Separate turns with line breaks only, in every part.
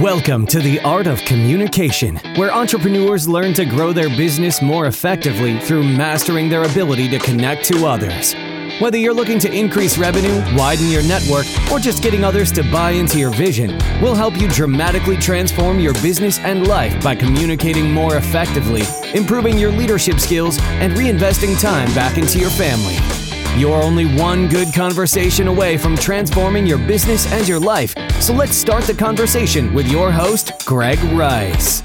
Welcome to the Art of Communication, where entrepreneurs learn to grow their business more effectively through mastering their ability to connect to others. Whether you're looking to increase revenue, widen your network, or just getting others to buy into your vision, we'll help you dramatically transform your business and life by communicating more effectively, improving your leadership skills, and reinvesting time back into your family. You're only one good conversation away from transforming your business and your life. So let's start the conversation with your host, Greg Rice.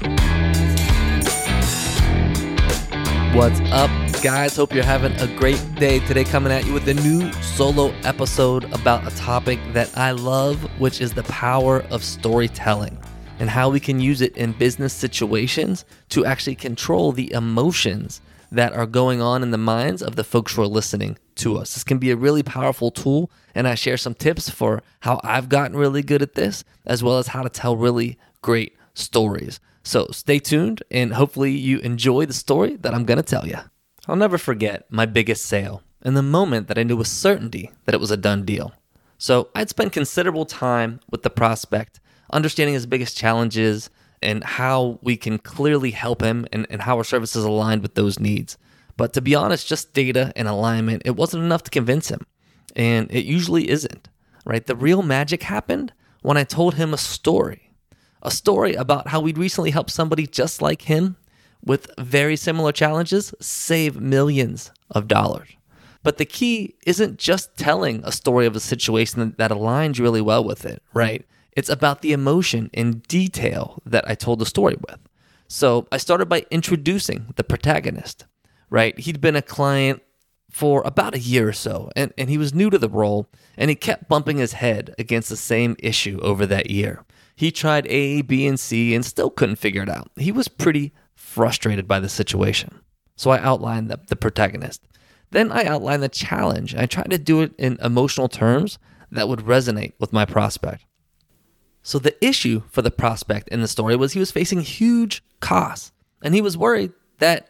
What's up, guys? Hope you're having a great day today. Coming at you with a new solo episode about a topic that I love, which is the power of storytelling and how we can use it in business situations to actually control the emotions that are going on in the minds of the folks who are listening to us. This can be a really powerful tool, and I share some tips for how I've gotten really good at this, as well as how to tell really great stories. So stay tuned, and hopefully, you enjoy the story that I'm going to tell you. I'll never forget my biggest sale and the moment that I knew with certainty that it was a done deal. So I'd spent considerable time with the prospect, understanding his biggest challenges and how we can clearly help him and, and how our services aligned with those needs. But to be honest, just data and alignment, it wasn't enough to convince him. And it usually isn't, right? The real magic happened when I told him a story. A story about how we'd recently helped somebody just like him with very similar challenges save millions of dollars. But the key isn't just telling a story of a situation that aligns really well with it, right? It's about the emotion and detail that I told the story with. So I started by introducing the protagonist, right? He'd been a client for about a year or so, and, and he was new to the role, and he kept bumping his head against the same issue over that year. He tried A, B, and C and still couldn't figure it out. He was pretty frustrated by the situation. So I outlined the, the protagonist. Then I outlined the challenge. I tried to do it in emotional terms that would resonate with my prospect. So the issue for the prospect in the story was he was facing huge costs, and he was worried that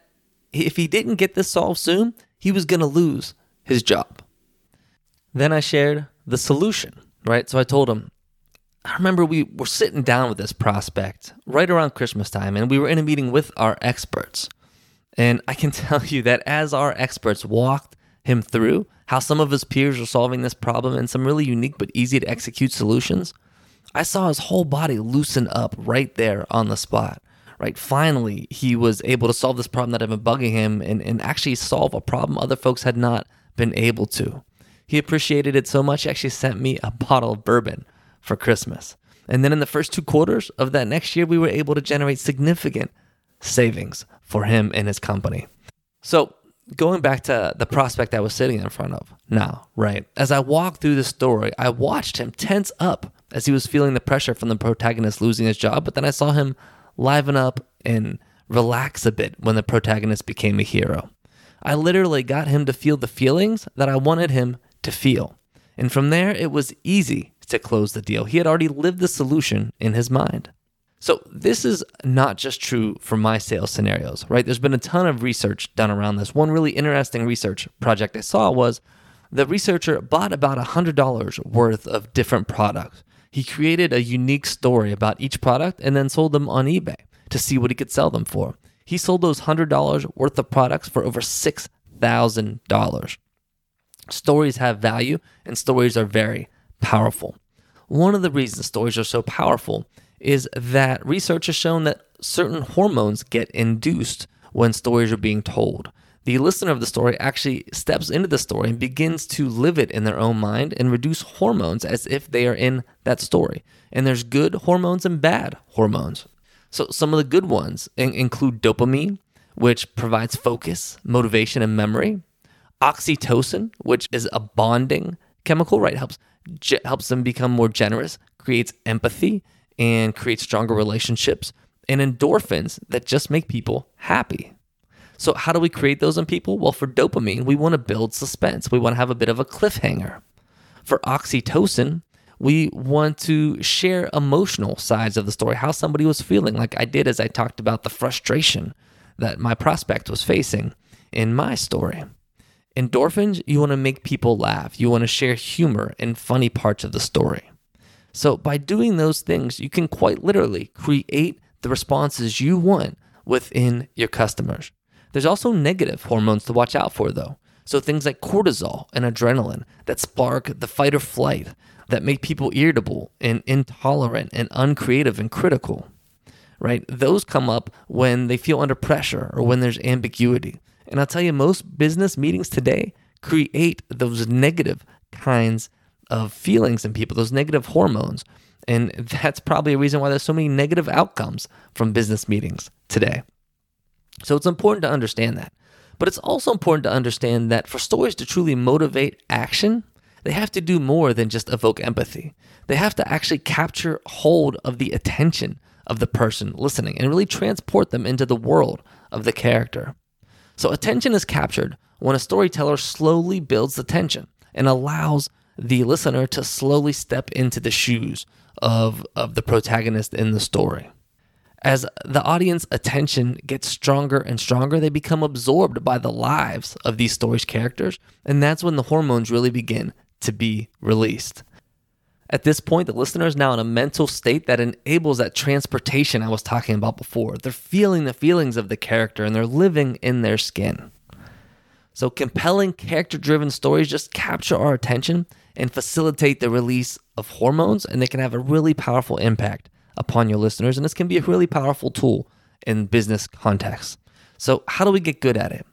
if he didn't get this solved soon, he was going to lose his job. Then I shared the solution, right? So I told him, I remember we were sitting down with this prospect right around Christmas time, and we were in a meeting with our experts. And I can tell you that as our experts walked him through how some of his peers are solving this problem and some really unique but easy to execute solutions, I saw his whole body loosen up right there on the spot. Right, finally, he was able to solve this problem that had been bugging him and, and actually solve a problem other folks had not been able to. He appreciated it so much, he actually sent me a bottle of bourbon for Christmas. And then in the first two quarters of that next year, we were able to generate significant savings for him and his company. So, going back to the prospect I was sitting in front of now, right? As I walked through the story, I watched him tense up as he was feeling the pressure from the protagonist losing his job, but then I saw him liven up and relax a bit when the protagonist became a hero. I literally got him to feel the feelings that I wanted him to feel. And from there, it was easy to close the deal. He had already lived the solution in his mind. So, this is not just true for my sales scenarios, right? There's been a ton of research done around this. One really interesting research project I saw was the researcher bought about $100 worth of different products he created a unique story about each product and then sold them on eBay to see what he could sell them for. He sold those $100 worth of products for over $6,000. Stories have value and stories are very powerful. One of the reasons stories are so powerful is that research has shown that certain hormones get induced when stories are being told the listener of the story actually steps into the story and begins to live it in their own mind and reduce hormones as if they are in that story. And there's good hormones and bad hormones. So, some of the good ones include dopamine, which provides focus, motivation, and memory. Oxytocin, which is a bonding chemical, right? Helps helps them become more generous, creates empathy, and creates stronger relationships. And endorphins that just make people happy. So, how do we create those in people? Well, for dopamine, we want to build suspense. We want to have a bit of a cliffhanger. For oxytocin, we want to share emotional sides of the story, how somebody was feeling, like I did as I talked about the frustration that my prospect was facing in my story. Endorphins, you want to make people laugh. You want to share humor and funny parts of the story. So, by doing those things, you can quite literally create the responses you want within your customers. There's also negative hormones to watch out for, though. So, things like cortisol and adrenaline that spark the fight or flight, that make people irritable and intolerant and uncreative and critical, right? Those come up when they feel under pressure or when there's ambiguity. And I'll tell you, most business meetings today create those negative kinds of feelings in people, those negative hormones. And that's probably a reason why there's so many negative outcomes from business meetings today. So it's important to understand that. But it's also important to understand that for stories to truly motivate action, they have to do more than just evoke empathy. They have to actually capture hold of the attention of the person listening and really transport them into the world of the character. So, attention is captured when a storyteller slowly builds the tension and allows the listener to slowly step into the shoes of, of the protagonist in the story. As the audience attention gets stronger and stronger, they become absorbed by the lives of these stories' characters, and that's when the hormones really begin to be released. At this point, the listener is now in a mental state that enables that transportation I was talking about before. They're feeling the feelings of the character and they're living in their skin. So, compelling character driven stories just capture our attention and facilitate the release of hormones, and they can have a really powerful impact upon your listeners. And this can be a really powerful tool in business contexts. So, how do we get good at it?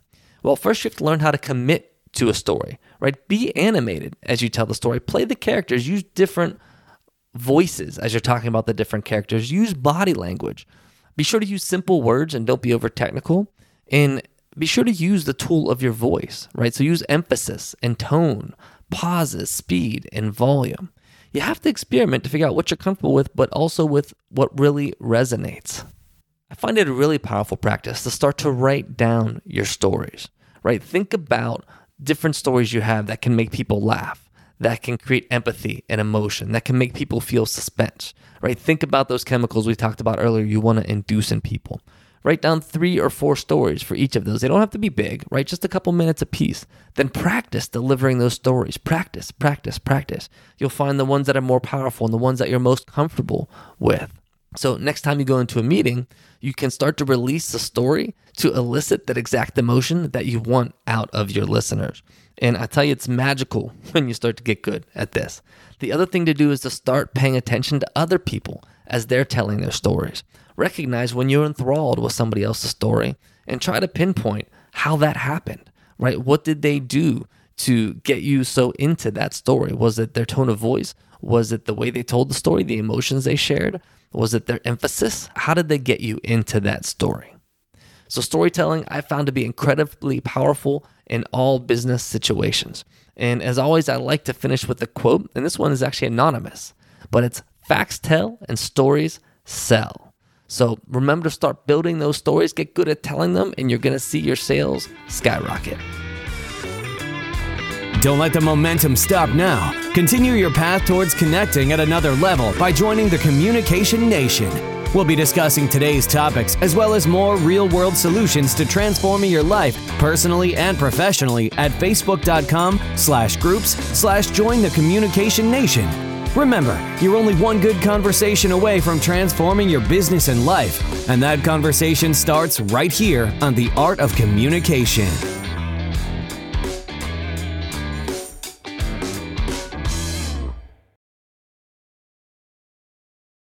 Well, first, you have to learn how to commit to a story, right? Be animated as you tell the story. Play the characters, use different voices as you're talking about the different characters, use body language. Be sure to use simple words and don't be over technical. And be sure to use the tool of your voice, right? So use emphasis and tone, pauses, speed, and volume you have to experiment to figure out what you're comfortable with, but also with what really resonates. I find it a really powerful practice to start to write down your stories, right? Think about different stories you have that can make people laugh, that can create empathy and emotion, that can make people feel suspense, right? Think about those chemicals we talked about earlier you want to induce in people. Write down three or four stories for each of those. They don't have to be big, right? Just a couple minutes a piece. Then practice delivering those stories. Practice, practice, practice. You'll find the ones that are more powerful and the ones that you're most comfortable with. So, next time you go into a meeting, you can start to release the story to elicit that exact emotion that you want out of your listeners. And I tell you, it's magical when you start to get good at this. The other thing to do is to start paying attention to other people as they're telling their stories recognize when you're enthralled with somebody else's story and try to pinpoint how that happened, right? What did they do to get you so into that story? Was it their tone of voice? Was it the way they told the story, the emotions they shared? Was it their emphasis? How did they get you into that story? So, storytelling I found to be incredibly powerful in all business situations. And as always, I like to finish with a quote, and this one is actually anonymous, but it's facts tell and stories sell. So remember to start building those stories, get good at telling them, and you're going to see your sales skyrocket.
Don't let the momentum stop now. Continue your path towards connecting at another level by joining the Communication Nation. We'll be discussing today's topics as well as more real world solutions to transforming your life personally and professionally at facebook.com slash groups slash join the communication nation. Remember, you're only one good conversation away from transforming your business and life, and that conversation starts right here on The Art of Communication.